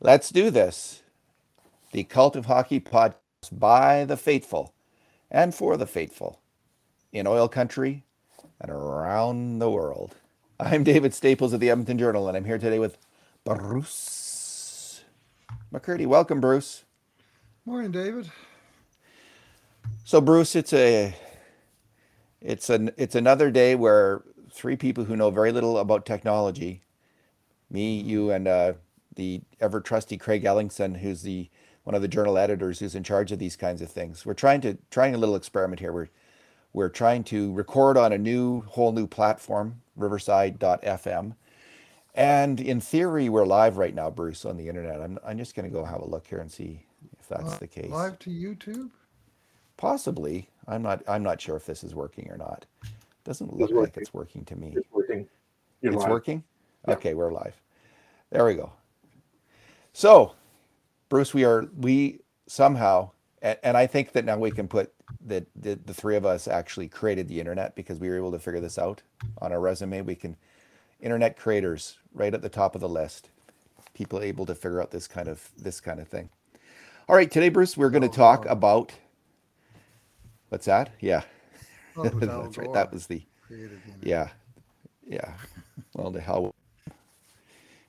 Let's do this. The Cult of Hockey podcast by the faithful and for the faithful in oil country and around the world. I'm David Staples of the Edmonton Journal, and I'm here today with Bruce McCurdy. Welcome, Bruce. Morning, David. So, Bruce, it's a it's an it's another day where three people who know very little about technology, me, you, and uh, the ever trusty Craig Ellingson, who's the one of the journal editors who's in charge of these kinds of things. We're trying to trying a little experiment here. We're we're trying to record on a new whole new platform, Riverside.fm. And in theory, we're live right now, Bruce, on the internet. I'm, I'm just going to go have a look here and see if that's Uh, the case. Live to YouTube? Possibly. I'm not. I'm not sure if this is working or not. Doesn't It's look like it's working to me. It's working. You're It's live. working? Yeah. Okay, we're live. There we go. So, Bruce, we are we somehow and, and I think that now we can put that the, the three of us actually created the internet because we were able to figure this out on our resume. We can internet creators right at the top of the list. People able to figure out this kind of this kind of thing. All right, today, Bruce, we're going to Oh, talk about what's that? Yeah, Oh, that's right. That was the created the yeah, yeah. Well, the hell.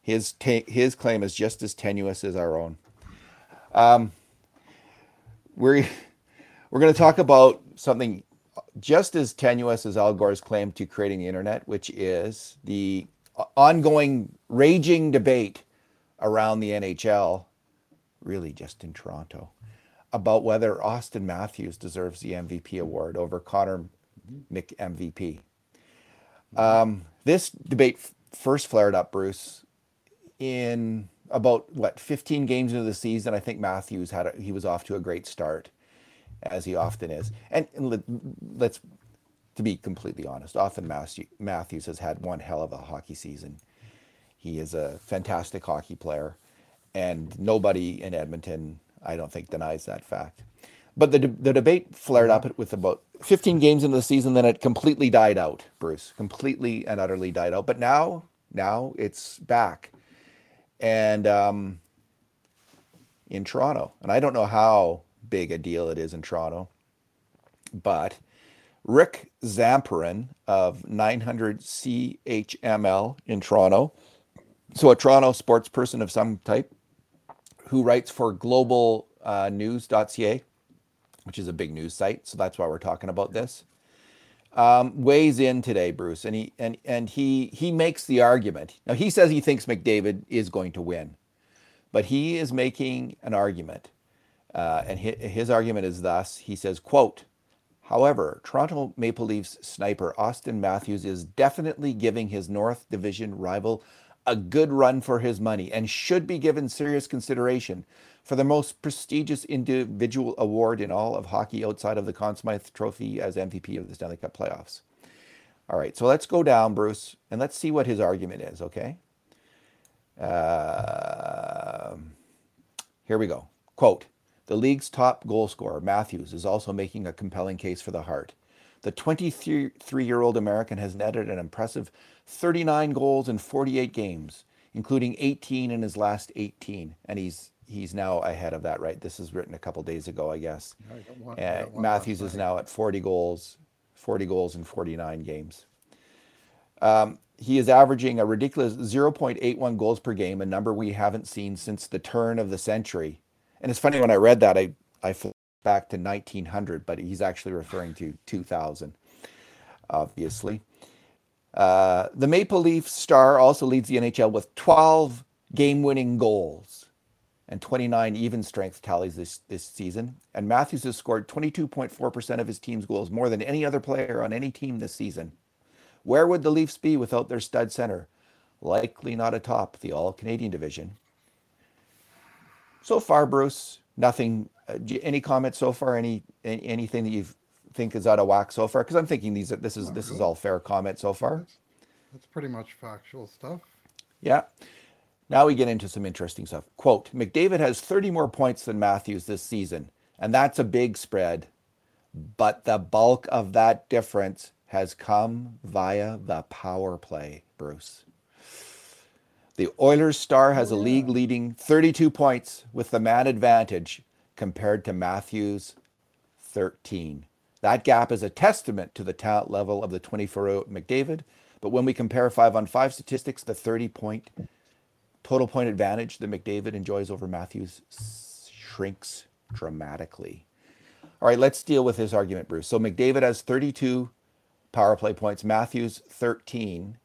His ta- his claim is just as tenuous as our own. Um, we're we're going to talk about something just as tenuous as Al Gore's claim to creating the internet, which is the ongoing raging debate around the NHL, really just in Toronto, about whether Auston Matthews deserves the MVP award over Connor Mc MVP. Um, this debate f- first flared up, Bruce, in about what 15 games into the season. I think Matthews had a, he was off to a great start, as he often is. And, and let, let's to be completely honest, often Matthew, Matthews has had one hell of a hockey season. He is a fantastic hockey player, and nobody in Edmonton, I don't think, denies that fact. But the, de- the debate flared up with about 15 games into the season, then it completely died out, Bruce. Completely and utterly died out. But now, now it's back. And um, in Toronto. And I don't know how big a deal it is in Toronto, but Rick Zamperin of 900 CHML in Toronto, so a Toronto sports person of some type, who writes for globalnews.ca, which is a big news site. So that's why we're talking about this. Um, weighs in today, Bruce, and he and and he he makes the argument. Now he says he thinks McDavid is going to win, but he is making an argument, uh, and his, his argument is thus: he says, "quote." However, Toronto Maple Leafs sniper Auston Matthews is definitely giving his North Division rival a good run for his money and should be given serious consideration for the most prestigious individual award in all of hockey outside of the Conn Smythe Trophy as MVP of the Stanley Cup playoffs. All right, so let's go down, Bruce, and let's see what his argument is, okay? Um here we go. Quote The league's top goal scorer, Matthews, is also making a compelling case for the Hart. The 23 year old American has netted an impressive 39 goals in 48 games, including 18 in his last 18. And he's he's now ahead of that, right? This is written a couple days ago, I guess. I one- I Uh, Matthews is now at 40 goals, 40 goals in 49 games. Um, he is averaging a ridiculous 0.81 goals per game, a number we haven't seen since the turn of the century. And it's funny when I read that, I I flipped back to 1900, but he's actually referring to 2000, obviously. Uh, the Maple Leaf star also leads the NHL with 12 game-winning goals and 29 even strength tallies this, this season. And Matthews has scored 22.4% of his team's goals, more than any other player on any team this season. Where would the Leafs be without their stud center? Likely not atop the All Canadian division. So far, Bruce, nothing. Uh, any comments so far? Any, any anything that you think is out of whack so far? Because I'm thinking these are this is this is all fair comment so far. That's, that's pretty much factual stuff. Yeah. Now we get into some interesting stuff. Quote McDavid has 30 more points than Matthews this season, and that's a big spread. But the bulk of that difference has come via the power play, Bruce. The Oilers star has Oh, a league leading 32 points with the man advantage compared to Matthews 13. That gap is a testament to the talent level of the 24 year old McDavid. But when we compare five on five statistics, the 30 point total point advantage that McDavid enjoys over Matthews shrinks dramatically. All right, let's deal with his argument, Bruce. So McDavid has 32 power play points, Matthews 13,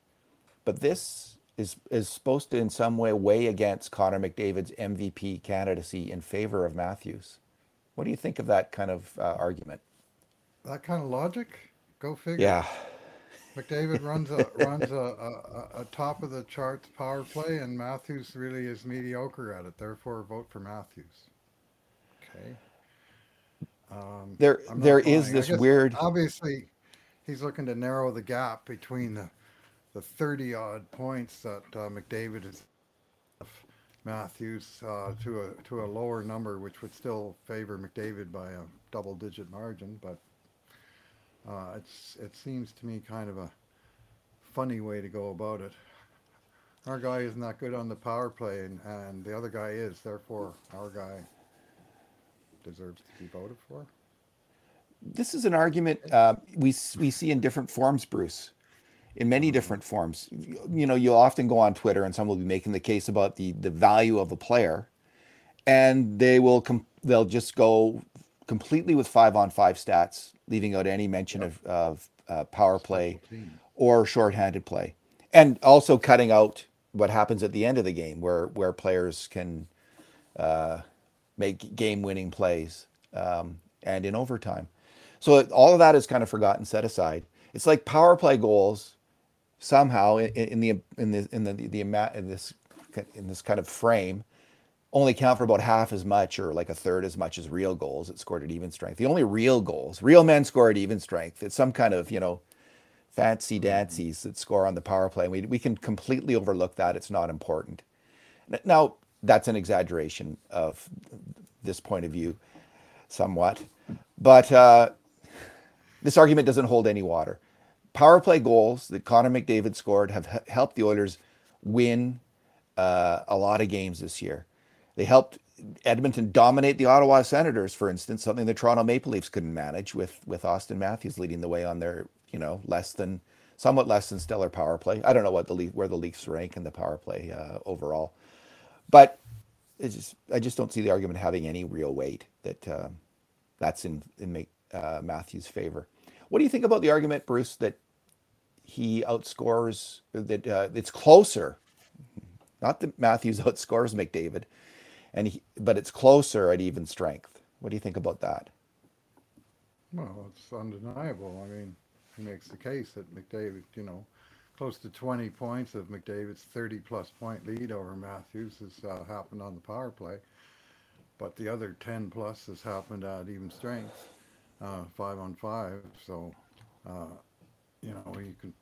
but this is is supposed to in some way weigh against Connor McDavid's MVP candidacy in favor of Matthews. What do you think of that kind of uh, argument? That kind of logic? Go figure. Yeah, McDavid runs a runs a, a, a- top of the charts power play, and Matthews really is mediocre at it. Therefore, vote for Matthews. Okay. Um, there there is this weird. Obviously, he's looking to narrow the gap between the the thirty odd points that uh, McDavid is Matthews uh, to a to a lower number, which would still favor McDavid by a double digit margin. But uh, it's it seems to me kind of a funny way to go about it. Our guy isn't that good on the power play, and, and the other guy is. Therefore, our guy deserves to be voted for. This is an argument uh, we we see in different forms, Bruce. In many different forms, you you know, you'll often go on Twitter, and someone will be making the case about the the value of a player, and they will com- they'll just go completely with five on five stats, leaving out any mention Yep. of of uh, power play or shorthanded play, and also cutting out what happens at the end of the game, where where players can uh, make game winning plays um, and in overtime. So all of that is kind of forgotten, set aside. It's like power play goals somehow in, in the in the in the the amount in this in this kind of frame only count for about half as much or like a third as much as real goals that scored at even strength. The only real goals, real men score at even strength. It's some kind of, you know, fancy dancies that score on the power play. We, we can completely overlook that. It's not important. Now, that's an exaggeration of this point of view, somewhat. But uh, this argument doesn't hold any water. Power play goals that Connor McDavid scored have helped the Oilers win uh, a lot of games this year. They helped Edmonton dominate the Ottawa Senators, for instance, something the Toronto Maple Leafs couldn't manage with with Auston Matthews leading the way on their you know less than somewhat less than stellar power play. I don't know what the Leaf, where the Leafs rank in the power play uh, overall, but it's just I just don't see the argument having any real weight that uh, that's in in make, uh, Matthews' favor. What do you think about the argument, Bruce, that he outscores that uh, it's closer not that Matthews outscores McDavid, and he, but it's closer at even strength. What do you think about that? Well, it's undeniable. I mean, he makes the case that McDavid, you know, close to 20 points of McDavid's 30 plus point lead over Matthews has uh, happened on the power play. But the other 10 plus has happened at even strength, uh, five on five. So, uh, you know, you can,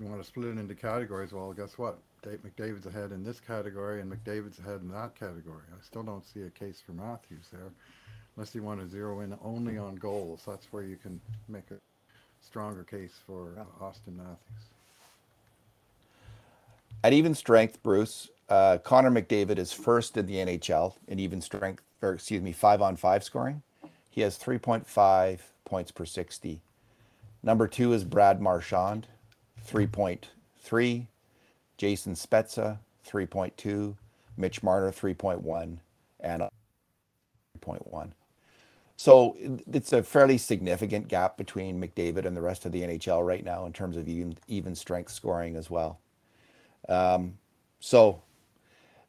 you want to split it into categories. Well, guess what? Dave McDavid's ahead in this category and McDavid's ahead in that category. I still don't see a case for Matthews there unless you want to zero in only on goals. That's where you can make a stronger case for uh, Auston Matthews. At even strength, Bruce, uh, Connor McDavid is first in the NHL in even strength, or excuse me, five on five scoring. He has 3.5 points per 60. Number two is Brad Marchand, 3.3. Jason Spezza, 3.2. Mitch Marner, 3.1. And 3.1. So it's a fairly significant gap between McDavid and the rest of the NHL right now in terms of even, even strength scoring as well. Um, so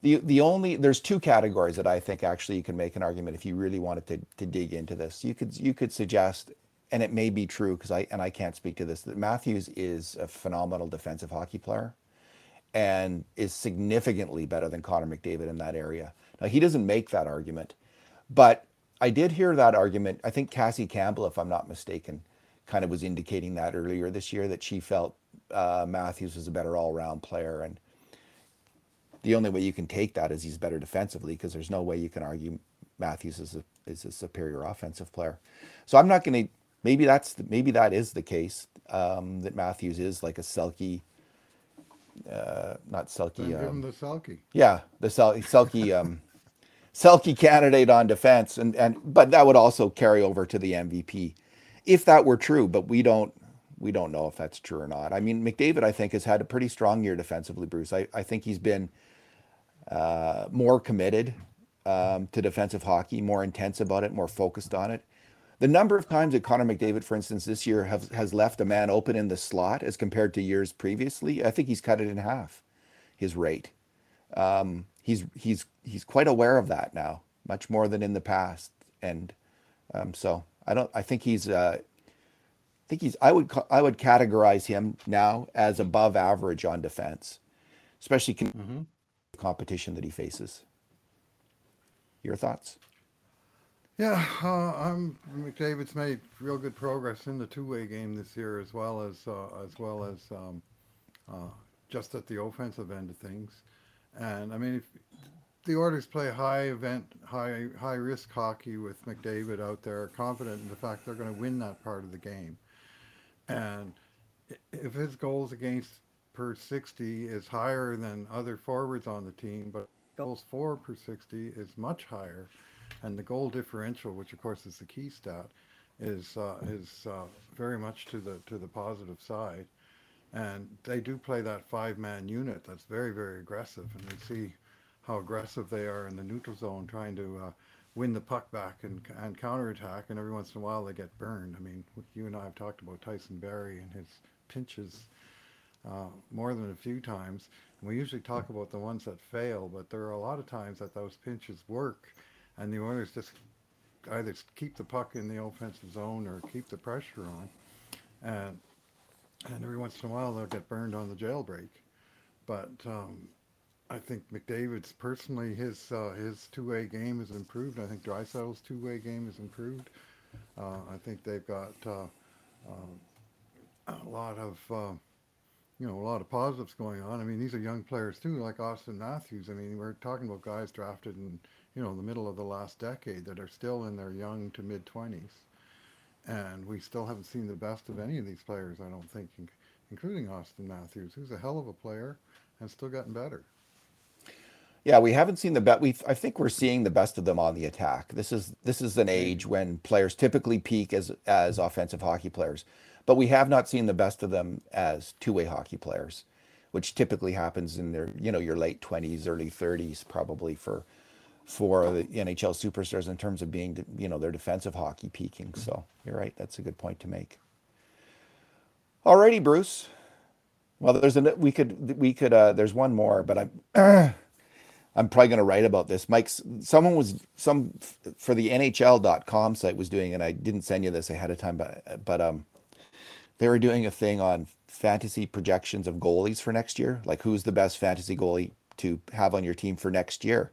the the only there's two categories that I think actually you can make an argument if you really wanted to to dig into this. You could you could suggest, and it may be true because I and I can't speak to this that Matthews is a phenomenal defensive hockey player and is significantly better than Connor McDavid in that area. Now he doesn't make that argument, but I did hear that argument. I think Cassie Campbell, if I'm not mistaken, kind of was indicating that earlier this year that she felt uh, Matthews was a better all-round player, and the only way you can take that is he's better defensively because there's no way you can argue Matthews is a is a superior offensive player. So I'm not going to. Maybe that's the, maybe that is the case um, that Matthews is like a Selke uh, not Selke. give him Um, the Selke. yeah, the Sel- Selke um, Selke candidate on defense, and and but that would also carry over to the MVP if that were true. But we don't we don't know if that's true or not. I mean, McDavid, I think, has had a pretty strong year defensively, Bruce. I, I think he's been uh, more committed um, to defensive hockey, more intense about it, more focused on it. The number of times that Connor McDavid, for instance, this year have, has left a man open in the slot as compared to years previously, I think he's cut it in half, his rate. Um, he's he's he's quite aware of that now, much more than in the past, and um, so I don't. I think he's. Uh, I think he's. I would. I would categorize him now as above average on defense, especially con- hmm competition that he faces. Your thoughts? Yeah, uh, I'm McDavid's made real good progress in the two-way game this year, as well as uh, as well as um, uh, just at the offensive end of things. And I mean, the Oilers play high event, high high risk hockey with McDavid out there, confident in the fact they're going to win that part of the game. And if his goals against per 60 is higher than other forwards on the team, but goals for per 60 is much higher, and the goal differential, which of course is the key stat, is uh, is uh, very much to the to the positive side. And they do play that five-man unit that's very very aggressive, and we see how aggressive they are in the neutral zone, trying to uh, win the puck back and and counterattack. And every once in a while they get burned. I mean, you and I have talked about Tyson Barrie and his pinches uh, more than a few times. And we usually talk about the ones that fail, but there are a lot of times that those pinches work, and the Oilers just either keep the puck in the offensive zone or keep the pressure on. And and every once in a while they'll get burned on the jailbreak. But um, I think McDavid's personally his uh, his two-way game has improved. I think Draisaitl's two-way game has improved. Uh, I think they've got uh, um, a lot of uh, you know a lot of positives going on. I mean, these are young players too, like Auston Matthews. I mean, we're talking about guys drafted in you know the middle of the last decade that are still in their young to mid twenties, and we still haven't seen the best of any of these players. I don't think, including Auston Matthews, who's a hell of a player and still gotten better. Yeah, we haven't seen the best. We I think we're seeing the best of them on the attack. This is this is an age when players typically peak as as offensive hockey players, but we have not seen the best of them as two-way hockey players, which typically happens in their you know your late twenties, early thirties, probably for for the NHL superstars in terms of being you know their defensive hockey peaking. So you're right. That's a good point to make. Alrighty, Bruce. Well, there's an we could we could uh there's one more, but I'm I'm probably going to write about this. Mike's someone was some for the NHL.com site was doing, and I didn't send you this ahead of time, but but um, they were doing a thing on fantasy projections of goalies for next year, like who's the best fantasy goalie to have on your team for next year.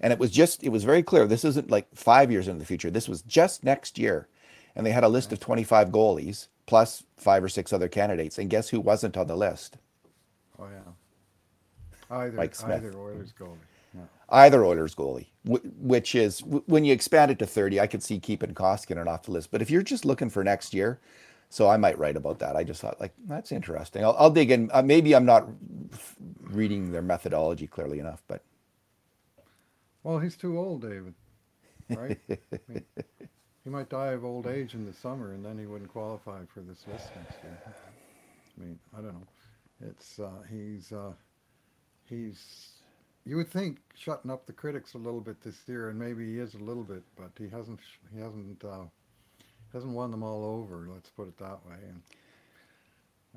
And it was just it was very clear. This isn't like five years into the future. This was just next year, and they had a list of 25 goalies plus five or six other candidates. And guess who wasn't on the list? Oh yeah, either Mike Smith. either Oilers goalie. Yeah. either Oilers goalie, which is when you expand it to 30, I could see keeping Koskinen off the list. But if you're just looking for next year, so I might write about that. I just thought, like, that's interesting. I'll, I'll dig in. Uh, maybe I'm not reading their methodology clearly enough, but Well, he's too old, David. Right? I mean, he might die of old age in the summer, and then he wouldn't qualify for this list next year. I mean, I don't know. It's uh, he's uh, he's. You would think shutting up the critics a little bit this year, and maybe he is a little bit, but he hasn't. He hasn't. Uh, hasn't won them all over. Let's put it that way. And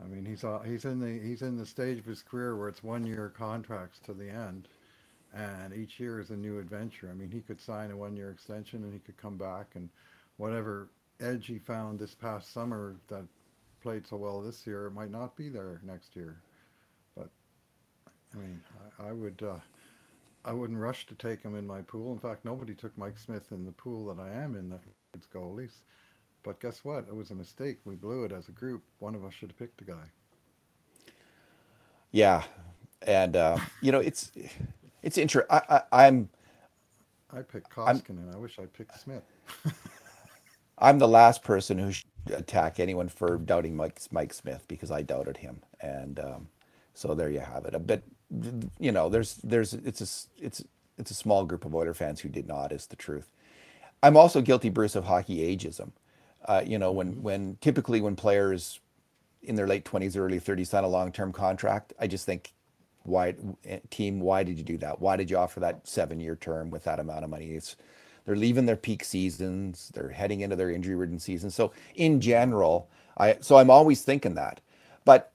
I mean, he's uh, he's in the he's in the stage of his career where it's one year contracts to the end, and each year is a new adventure. I mean, he could sign a one year extension and he could come back and whatever edge he found this past summer that played so well this year, it might not be there next year. But I mean, I, I would uh, I wouldn't rush to take him in my pool. In fact, nobody took Mike Smith in the pool that I am in that it's goalies. But guess what? It was a mistake. We blew it as a group. One of us should have picked a guy. yeah. And uh, you know, it's it's interesting. I, I, I'm I picked I'm Koskinen. I wish I picked Smith. I'm the last person who should attack anyone for doubting Mike Mike Smith because I doubted him, and um, So there you have it. A bit, you know, there's there's it's a it's it's a small group of Oiler fans who did not, is the truth. I'm also guilty, Bruce, of hockey ageism. Uh, you know, when Mhm. when typically when players in their late 20s, early 30s sign a long-term contract, I just think, why team, why did you do that? Why did you offer that seven-year term with that amount of money? It's they're leaving their peak seasons, they're heading into their injury-ridden season. So in general, I so I'm always thinking that. But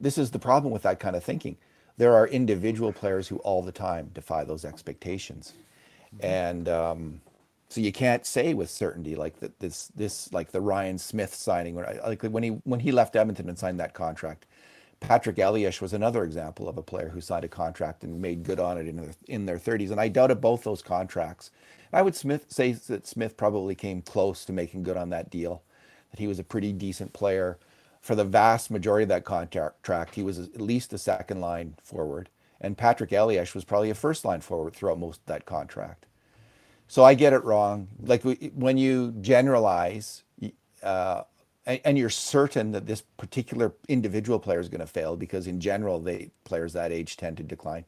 this is the problem with that kind of thinking. There are individual players who all the time defy those expectations, and um, so you can't say with certainty like that this this like the Ryan Smyth signing when like when he when he left Edmonton and signed that contract. Patrik Elias was another example of a player who signed a contract and made good on it in their in their 30s, and I doubted both those contracts. I would Smyth say that Smyth probably came close to making good on that deal, that he was a pretty decent player. For the vast majority of that contract, he was at least a second line forward, and Patrik Elias was probably a first line forward throughout most of that contract. So I get it wrong. Like when you generalize, uh, and, you're certain that this particular individual player is going to fail because in general, they players that age tend to decline.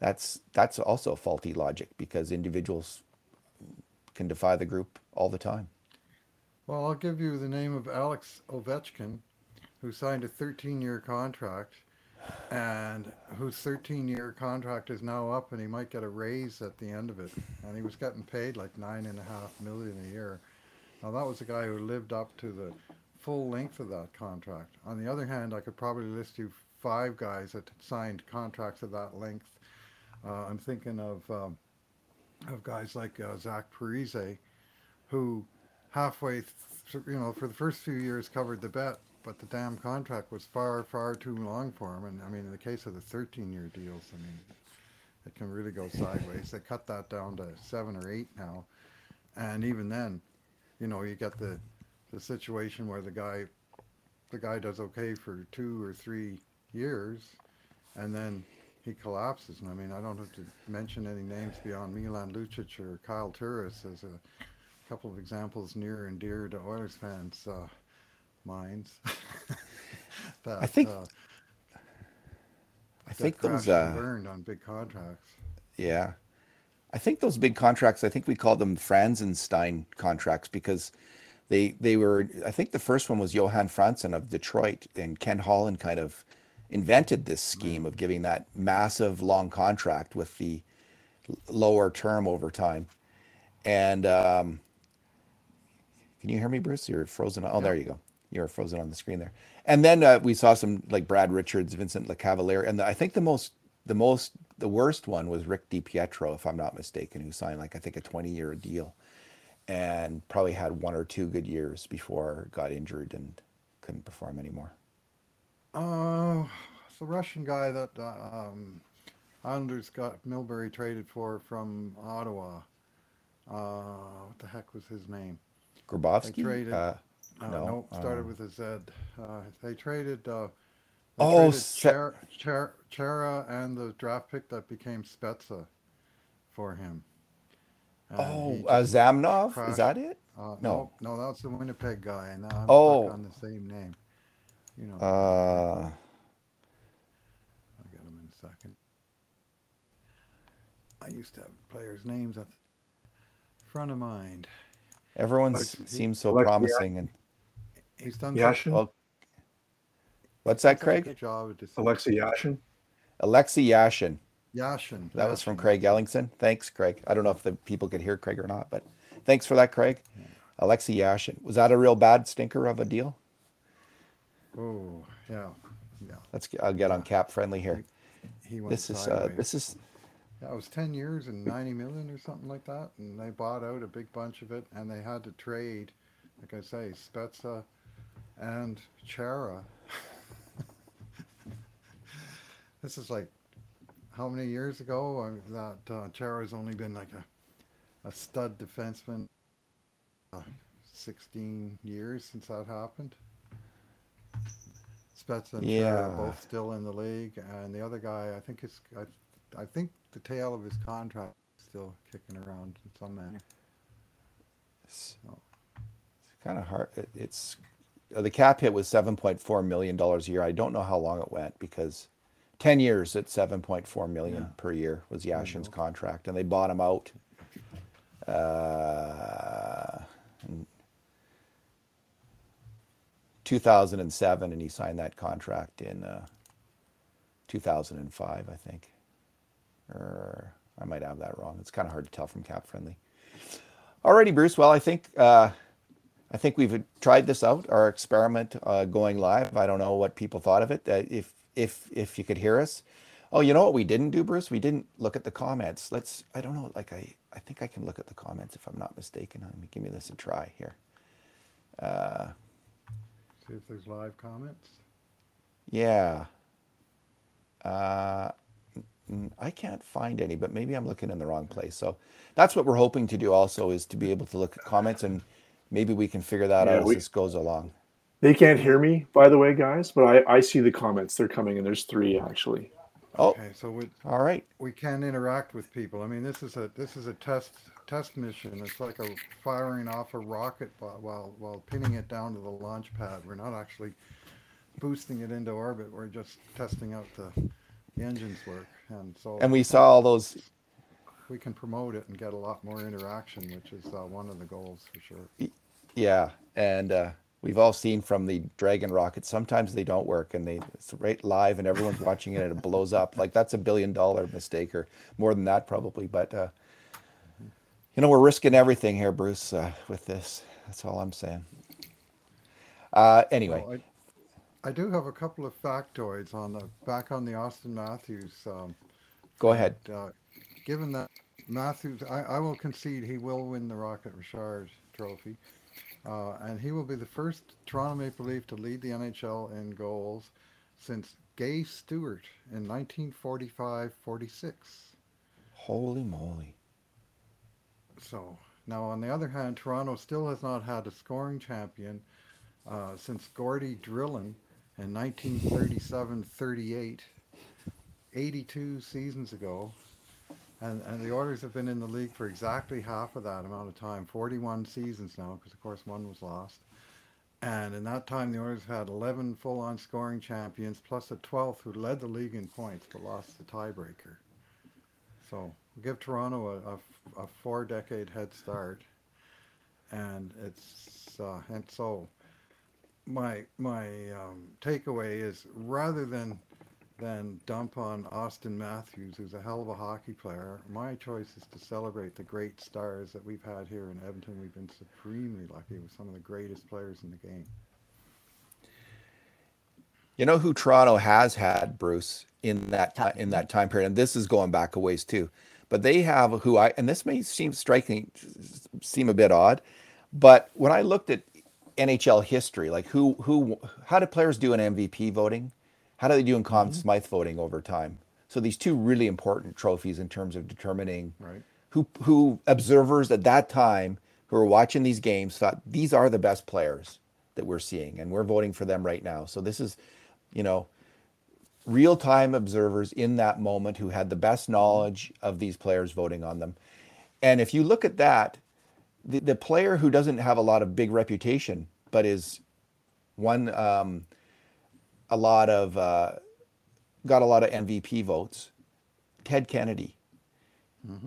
That's that's also faulty logic because individuals can defy the group all the time. Well, I'll give you the name of Alex Ovechkin, who signed a 13-year contract, and whose 13-year contract is now up, and he might get a raise at the end of it. And he was getting paid like nine and a half million a year. Now that was a guy who lived up to the full length of that contract. On the other hand, I could probably list you five guys that signed contracts of that length. Uh, I'm thinking of um, of guys like uh, Zach Parise, who halfway, th- you know, for the first few years covered the bet, but the damn contract was far, far too long for him. And I mean, in the case of the 13-year deals, I mean, it can really go sideways. They cut that down to seven or eight now, and even then, you know, you get the the situation where the guy the guy does okay for two or three years, and then he collapses. And I mean, I don't have to mention any names beyond Milan Lucic or Kyle Turris as a couple of examples near and dear to Oilers fans' uh, minds. I think uh, I think those uh, burned on big contracts. yeah, I think those big contracts. I think we called them Franzenstein contracts because they they were. I think the first one was Johan Franzen of Detroit, and Ken Holland kind of invented this scheme of giving that massive long contract with the lower term over time. And um, can you hear me, Bruce? You're frozen. Oh, Yeah. there you go. You're frozen on the screen there. And then uh, we saw some like Brad Richards, Vincent Lecavalier, and the, I think the most, the most, the worst one was Rick DiPietro, if I'm not mistaken, who signed like I think a 20 year deal, and probably had one or two good years before got injured and couldn't perform anymore. Uh, it's the Russian guy that uh, um, Islanders got Milbury traded for from Ottawa. Uh, what the heck was his name? They Grabowski? traded. Uh, Uh, no. nope, started Um, with a Z. Uh, they traded. Uh, they oh, traded Se- Cher, Cher, Chera and the draft pick that became Spezza for him, oh, he uh, just Zhamnov? Is that it? Uh, No. no, no, that's the Winnipeg guy, and I'm stuck Oh, on the same name. You know, uh, I'll get him in a second. I used to have players' names at the front of mind. everyone But seems so Alexei promising. And he's done such Yashin? well, what's that, Craig? good job at. Alexei Yashin? Alexei Yashin. Yashin, That was from Craig. Ellingson. Thanks, Craig. I don't know if the people could hear Craig or not, but thanks for that, Craig. Alexei Yashin. Was that a real bad stinker of a deal? Oh, yeah, yeah, Let's get, I'll get on cap friendly here. he went This is uh this is Yeah, it was 10 years and 90 million or something like that. And they bought out a big bunch of it and they had to trade, like I say, Spezza and Chara. this is like how many years ago? Uh, that uh, Chara's only been like a, a stud defenseman. Uh, 16 years since that happened. Spezza and Chara are yeah. both still in the league, and the other guy, I think is, I, I think the tail of his contract is still kicking around in some manner. So. It's, kind of hard. It, it's the cap hit was seven point four million dollars a year. I don't know how long it went because ten years at seven point four million Yeah. per year was Yashin's contract, and they bought him out. Uh, in 2007, and he signed that contract in uh, 2005, I think. Or I might have that wrong. It's kind of hard to tell from Cap Friendly. Alrighty, Bruce. Well, I think uh, I think we've tried this out, our experiment uh, going live. I don't know what people thought of it. Uh, if if if you could hear us. Oh, you know what we didn't do, Bruce? We didn't look at the comments. Let's. I don't know. Like I, I think I can look at the comments if I'm not mistaken. Let me give me this a try here. Uh, See if there's live comments. yeah. Uh, I can't find any, but maybe I'm looking in the wrong place. So that's what we're hoping to do. Also, is to be able to look at comments and maybe we can figure that Yeah, out as we- this goes along. They can't hear me, by the way, guys, but I, I see the comments. They're coming, and there's three actually. Oh, Okay, so we, all right. we can interact with people. I mean, this is a this is a test test mission. It's like a firing off a rocket while while, while pinning it down to the launch pad. We're not actually boosting it into orbit. We're just testing out the, the engines work, and so And we saw all those we can promote it and get a lot more interaction, which is uh, one of the goals for sure. Yeah, and uh, we've all seen from the Dragon rockets. Sometimes they don't work, and they it's right live, and everyone's watching it, and it blows up. Like that's a billion dollar mistake, or more than that probably. But uh, you know, we're risking everything here, Bruce, uh, with this. That's all I'm saying. Uh, anyway, Well, I, I do have a couple of factoids on the back on the Auston Matthews. Um, go ahead. uh, given that Matthews, I, I will concede he will win the Rocket Richard Trophy, uh, and he will be the first Toronto Maple Leaf to lead the NHL in goals since Gaye Stewart in 1945-46. Holy moly! So now, on the other hand, Toronto still has not had a scoring champion uh, since Gordie Drillon in 1937-38, 82 seasons ago. And, and the Oilers have been in the league for exactly half of that amount of time, 41 seasons now, because of course one was lost. And in that time, the Oilers had 11 full-on scoring champions, plus a 12th who led the league in points but lost the tiebreaker. So we give Toronto a, a, a four-decade head start, and it's uh, and so my my um, takeaway is rather than than dump on Auston Matthews, who's a hell of a hockey player, my choice is to celebrate the great stars that we've had here in Edmonton. We've been supremely lucky with some of the greatest players in the game. You know who Toronto has had, Bruce, in that ti- in that time period, and this is going back a ways too. But they have who I and this may seem striking, seem a bit odd, but when I looked at NHL history, like who who how did players do in MVP voting? How do they do in Conn Smythe voting over time? So these two really important trophies in terms of determining Right. who who observers at that time who were watching these games thought these are the best players that we're seeing and we're voting for them right now. So this is, you know, real time observers in that moment who had the best knowledge of these players voting on them. And if you look at that, the, the player who doesn't have a lot of big reputation, but is one um, a lot of uh, got a lot of MVP votes, Ted Kennedy.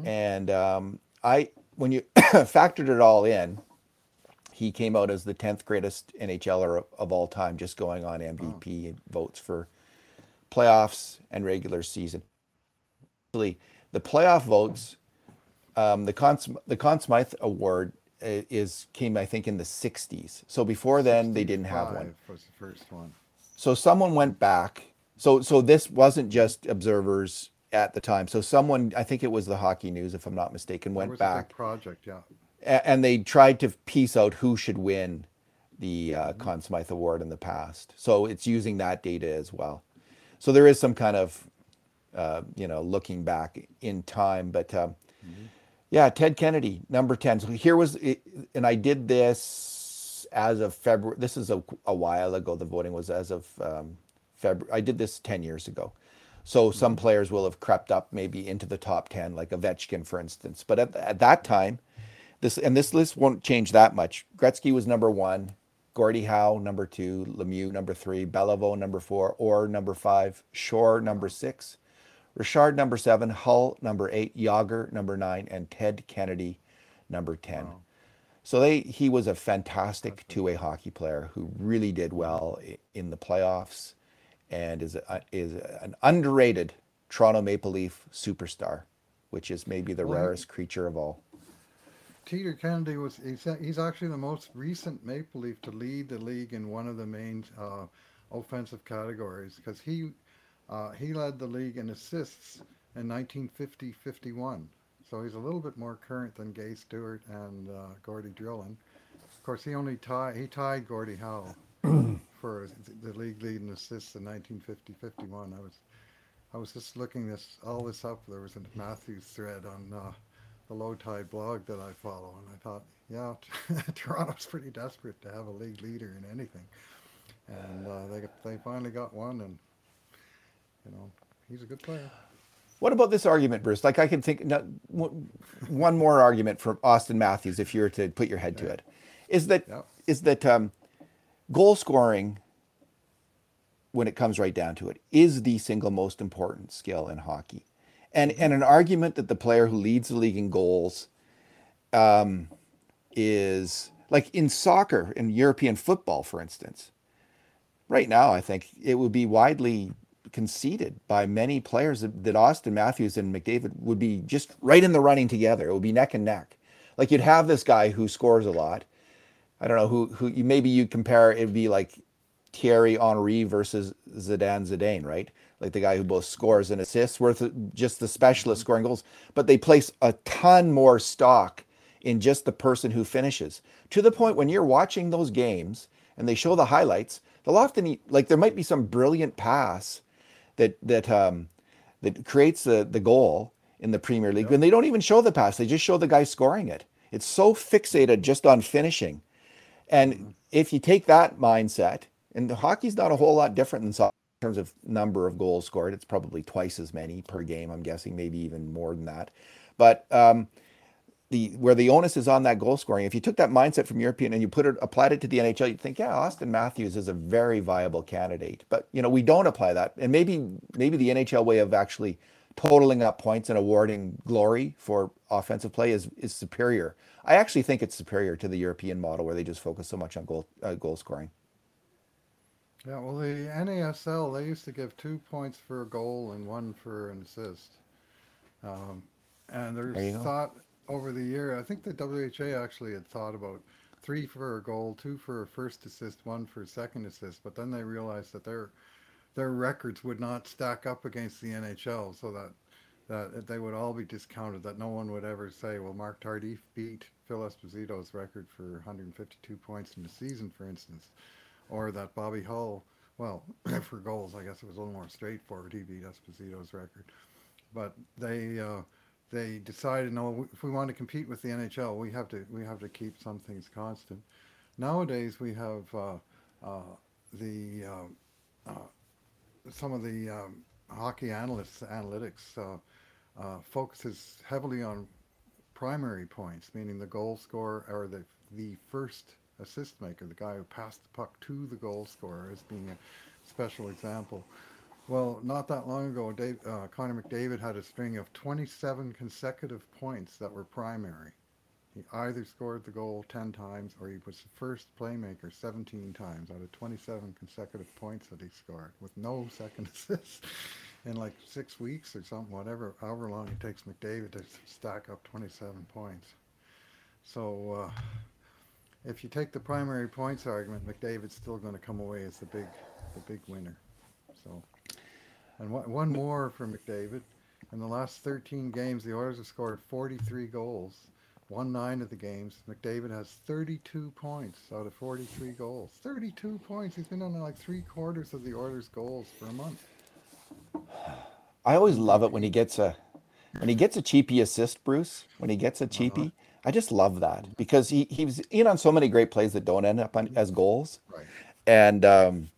And um, I, when you factored it all in, he came out as the 10th greatest NHLer of, of all time, just going on MVP votes for playoffs and regular season. Actually, the playoff votes, um, the Conn, the Conn Smythe Award uh, is came I think in the 60s. So before then they didn't have one. 65 Was the first one. So someone went back. So so this wasn't just observers at the time. So someone I think it was the Hockey News if I'm not mistaken went was a back project, yeah. a- and they tried to piece out who should win the uh, Conn Smythe Award in the past. So it's using that data as well. So there is some kind of, uh, you know, looking back in time. But um, yeah, Ted Kennedy, number 10. So here was, it, and I did this as of February. This is a, a while ago. The voting was as of um, February. I did this 10 years ago. So some players will have crept up maybe into the top 10, like Ovechkin, for instance. But at, at that time, this and this list won't change that much. Gretzky was number one, Gordie Howe number two, Lemieux number three, Beliveau number four, Orr number five, Shore number six, Richard number seven, Hull number eight, Jagr number nine, and Ted Kennedy number ten. Wow. So they he was a fantastic two-way hockey player who really did well in the playoffs, and is a, is an underrated Toronto Maple Leaf superstar, which is maybe the Well, rarest creature of all. Teeder Kennedy was he's, he's actually the most recent Maple Leaf to lead the league in one of the main uh, offensive categories because he uh, he led the league in assists in 1950-51. So he's a little bit more current than Gaye Stewart and uh, Gordie Drillon. Of course, he only tied he tied Gordie Howe for the league lead in assists in 1950-51. I was I was just looking this all this up. There was a Matthews thread on. Uh, the Lowetide blog that I follow, and I thought, yeah, Toronto's pretty desperate to have a league leader in anything, and uh, they they finally got one, and you know he's a good player. What about this argument, Bruce? Like I can think no, one more argument from Auston Matthews, if you were to put your head to it, is that is Yeah. that um, goal scoring, when it comes right down to it, is the single most important skill in hockey, and and an argument that the player who leads the league in goals, um, is like in soccer in European football, for instance. Right now, I think it would be widely conceded by many players that, Auston Matthews and McDavid would be just right in the running together. It would be neck and neck. Like you'd have this guy who scores a lot. I don't know who who you maybe you compare it would be like Thierry Henry versus Zidane Zidane, right? Like the guy who both scores and assists, worth just the specialist scoring goals, but they place a ton more stock in just the person who finishes to the point when you're watching those games and they show the highlights, they'll often eat like there might be some brilliant pass that that um, that creates the the goal in the Premier League, and they don't even show the pass; they just show the guy scoring it. It's so fixated just on finishing, and if you take that mindset, and the hockey's not a whole lot different than soccer in terms of number of goals scored. It's probably twice as many per game. I'm guessing, maybe even more than that. But um, the where the onus is on that goal scoring. If you took that mindset from European and you put it applied it to the NHL, you'd think, yeah, Auston Matthews is a very viable candidate. But you know, we don't apply that, and maybe maybe the NHL way of actually totaling up points and awarding glory for offensive play is is superior. I actually think it's superior to the European model where they just focus so much on goal uh, goal scoring. Yeah, well, the NASL they used to give two points for a goal and one for an assist, um, and There there's go. thought over the year. I think the WHA actually had thought about three for a goal, two for a first assist, one for a second assist, but then they realized that their their records would not stack up against the NHL, so that that they would all be discounted. That no one would ever say, "Well, Marc Tardif beat Phil Esposito's record for 152 points in the season," for instance, or that Bobby Hull, well, for goals, I guess it was a little more straightforward. He beat Esposito's record, but they uh, they decided, no, if we want to compete with the NHL, we have to we have to keep some things constant. Nowadays, we have uh, uh, the uh, uh, some of the um, hockey analysts analytics uh, focuses heavily on primary points, meaning the goal scorer or the the first assist maker, the guy who passed the puck to the goal scorer, as being a special example. Well, not that long ago, Dave, uh, Connor McDavid had a string of 27 consecutive points that were primary. He either scored the goal 10 times or he was the first playmaker 17 times out of 27 consecutive points that he scored with no second assist in like six weeks or something, whatever, however long it takes McDavid to stack up 27 points. So uh, if you take the primary points argument, McDavid's still going to come away as the big, the big winner. So, and one, one more for McDavid. In the last 13 games, the Oilers have scored 43 goals, won nine of the games. McDavid has 32 points out of 43 goals. 32 points. He's been on like three quarters of the Oilers' goals for a month. I always love it when he gets a when he gets a cheapie assist, Bruce. When he gets a cheapie, I just love that because he he was in on so many great plays that don't end up on, as goals, Right. and um,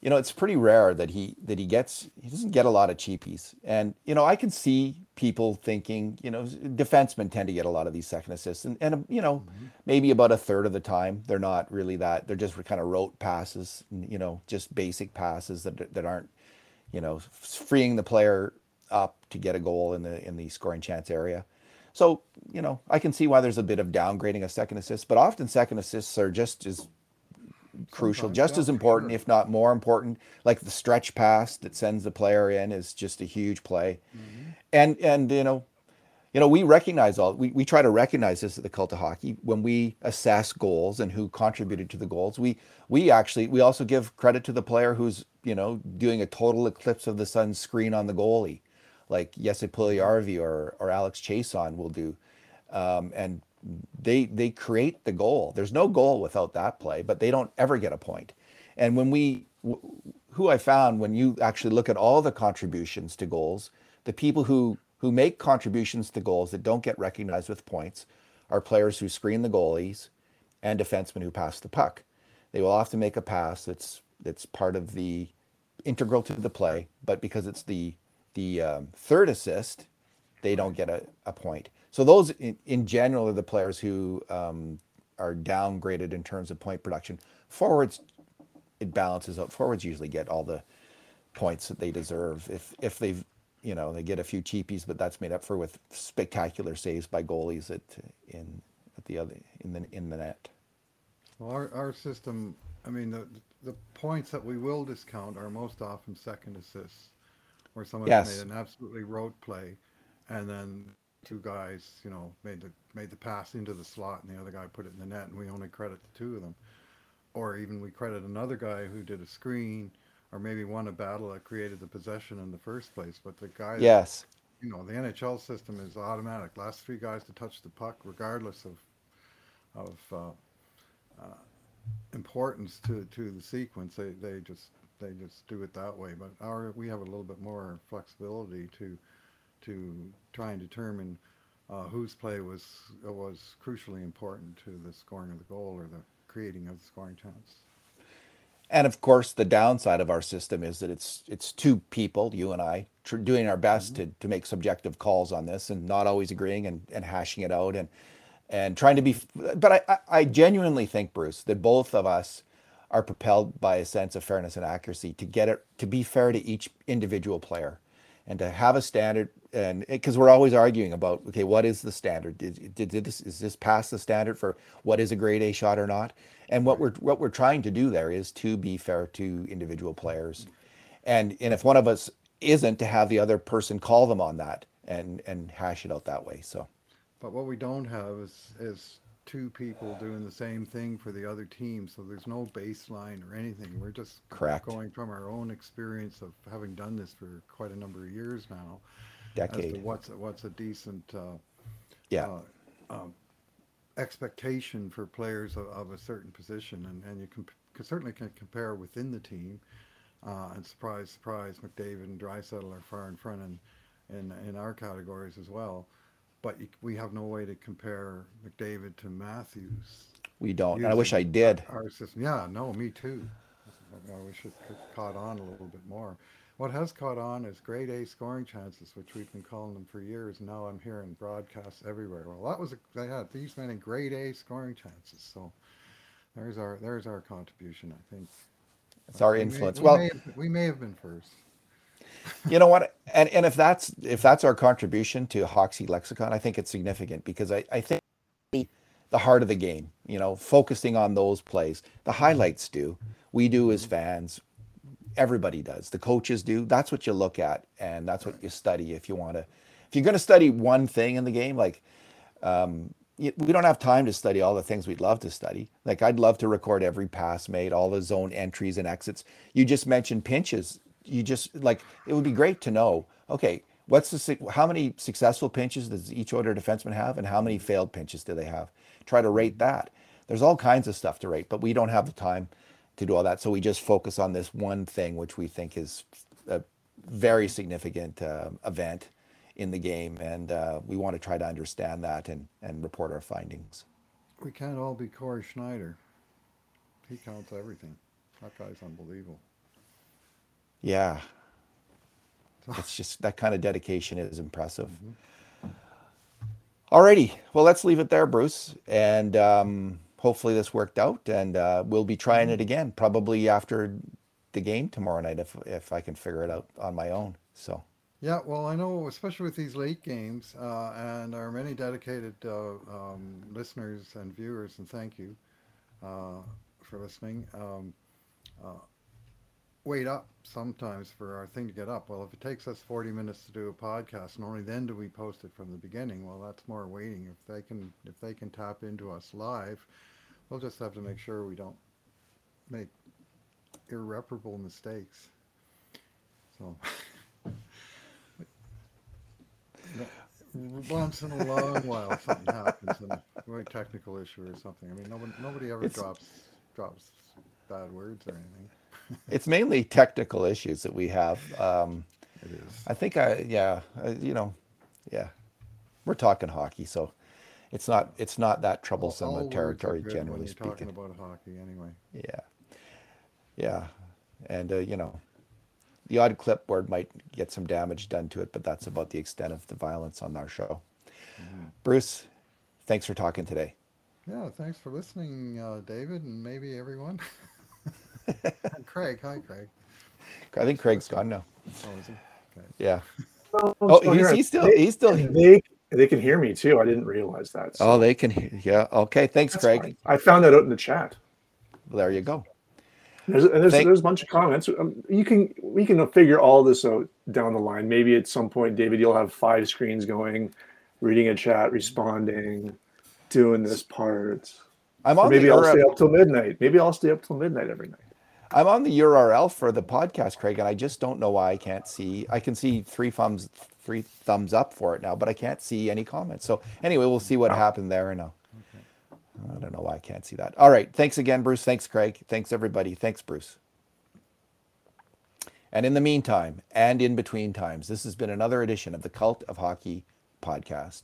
you know, it's pretty rare that he that he gets he doesn't get a lot of cheapies. And you know, I can see people thinking, you know, defensemen tend to get a lot of these second assists, and and you know, mm-hmm. maybe about a third of the time they're not really that. They're just kind of rote passes, you know, just basic passes that that aren't, you know, freeing the player up to get a goal in the in the scoring chance area. So, you know, I can see why there's a bit of downgrading of second assists, but often second assists are just as crucial, Sometimes, just yeah, as important, sure. if not more important. Like the stretch pass that sends the player in is just a huge play. And and you know, you know, we recognize all we, we try to recognize this at the cult of hockey when we assess goals and who contributed to the goals. We we actually we also give credit to the player who's, you know, doing a total eclipse of the sun screen on the goalie, like Jesse Puljujarvi or or Alex Chiasson will do um, and they they create the goal. There's no goal without that play, but they don't ever get a point. And when we, who I found when you actually look at all the contributions to goals, the people who who make contributions to goals that don't get recognized with points are players who screen the goalies and defensemen who pass the puck. They will often make a pass that's that's part of the integral to the play, but because it's the the um, third assist, they don't get a, a point. So those in, in general are the players who um, are downgraded in terms of point production. Forwards, it balances out. Forwards usually get all the points that they deserve if if they've you know they get a few cheapies, but that's made up for with spectacular saves by goalies at in at the other in the in the net. Well, our, our system, I mean, the, the points that we will discount are most often second assists, where someone's Yes. made an absolutely rote play, and then two guys, you know, made the made the pass into the slot, and the other guy put it in the net, and we only credit the two of them. Or even we credit another guy who did a screen, or maybe won a battle that created the possession in the first place. But the guy, that- Yes, you know, the NHL system is automatic. Last three guys to touch the puck, regardless of of uh, importance to, to the sequence. They, they just they just do it that way. But our we have a little bit more flexibility to to try and determine uh, whose play was was crucially important to the scoring of the goal or the creating of the scoring chance. and of course the downside of our system is that it's it's two people, you and I, tr- doing our best to to make subjective calls on this and not always agreeing and and hashing it out and and trying to be. But I I I genuinely think Bruce that both of us are propelled by a sense of fairness and accuracy to get it to be fair to each individual player and to have a standard and eh, because we're always arguing about okay what is the standard? Did, did, did this is this past the standard for what is a grade a shot or not? And what we're what we're trying to do there is to be fair to individual players. And and if one of us isn't to have the other person call them on that and and hash it out that way so. But what we don't have is is two people doing the same thing for the other team. So there's no baseline or anything. We're just Correct. going from our own experience of having done this for quite a number of years now as to decade what's a, what's a decent uh, yeah uh, um, expectation for players of, of a certain position, and, and you can, certainly can compare within the team. Uh, and surprise, surprise, McDavid and Draisaitl are far in front in, in, in our categories as well. But you, we have no way to compare McDavid to Matthews. we don't and i wish i did Our system, yeah, no, me too. I wish it caught on a little bit more. What has caught on is grade A scoring chances, which we've been calling them for years. Now I'm hearing broadcasts everywhere. Well, that was a, they had these many grade A scoring chances. So there's our there's our contribution, I think. it's our We may- influence we well may have, we may have been first. You know what and and if that's if that's our contribution to hoxie lexicon i think it's significant because i i think the heart of the game you know focusing on those plays the highlights do we do as fans everybody does the coaches do that's what you look at and that's what you study if you want to if you're going to study one thing in the game like um, we don't have time to study all the things we'd love to study. Like I'd love to record every pass made, all the zone entries and exits. You just mentioned pinches. You just like it would be great to know. Okay, what's the how many successful pinches does each order defenseman have, and how many failed pinches do they have? Try to rate that. There's all kinds of stuff to rate, but we don't have the time to do all that. So we just focus on this one thing, which we think is a very significant uh, event in the game, and uh, we want to try to understand that and, and report our findings. We can't all be Corey Sznajder. He counts everything. That guy's unbelievable. Yeah. It's just that kind of dedication is impressive. Alrighty, well, let's leave it there, Bruce, and um, hopefully this worked out, and uh, we'll be trying it again, probably after the game tomorrow night, if if I can figure it out on my own. So Yeah, well, I know, especially with these late games, uh, and our many dedicated uh, um, listeners and viewers, and thank you uh, for listening. Um, uh, wait up sometimes for our thing to get up. Well, if it takes us 40 minutes to do a podcast, and only then do we post it from the beginning, well, that's more waiting. If they can, if they can tap into us live, we'll just have to make sure we don't make irreparable mistakes. So. once in a long while something happens and a very technical issue or something. I mean, nobody, nobody ever It's- drops drops bad words or anything. It's mainly technical issues that we have. Um, It is. I think I, yeah, uh, you know, yeah, we're talking hockey, so it's not it's not that troublesome a territory, generally you're talking speaking. about hockey anyway. Yeah, yeah, and uh, you know, the odd clipboard might get some damage done to it, but that's about the extent of the violence on our show. Bruce, thanks for talking today. Yeah, thanks for listening, uh, David, and maybe everyone. And Craig, hi, Craig. I think Craig's gone now. Oh, is he? Okay. Yeah. Oh, Oh, still he's, he's still he's still. They they can hear me too. I didn't realize that. so Oh, they can. hear- Yeah. Okay. Thanks, that's Craig. fine. I found that out in the chat. There you go. There's and there's, Thank- there's a bunch of comments. Um, you can we can figure all this out down the line. Maybe at some point, David, you'll have five screens going, reading a chat, responding, doing this part. I'm Or on maybe I'll stay up till midnight. Maybe I'll stay up till midnight every night. I'm on the URL for the podcast, Craig, and I just don't know why I can't see. I can see three thumbs, three thumbs up for it now, but I can't see any comments. So anyway, we'll see what happened there. And uh, I'll, I don't know why I can't see that. All right. Thanks again, Bruce. Thanks, Craig. Thanks everybody. Thanks, Bruce. And in the meantime, and in between times, this has been another edition of the Cult of Hockey podcast.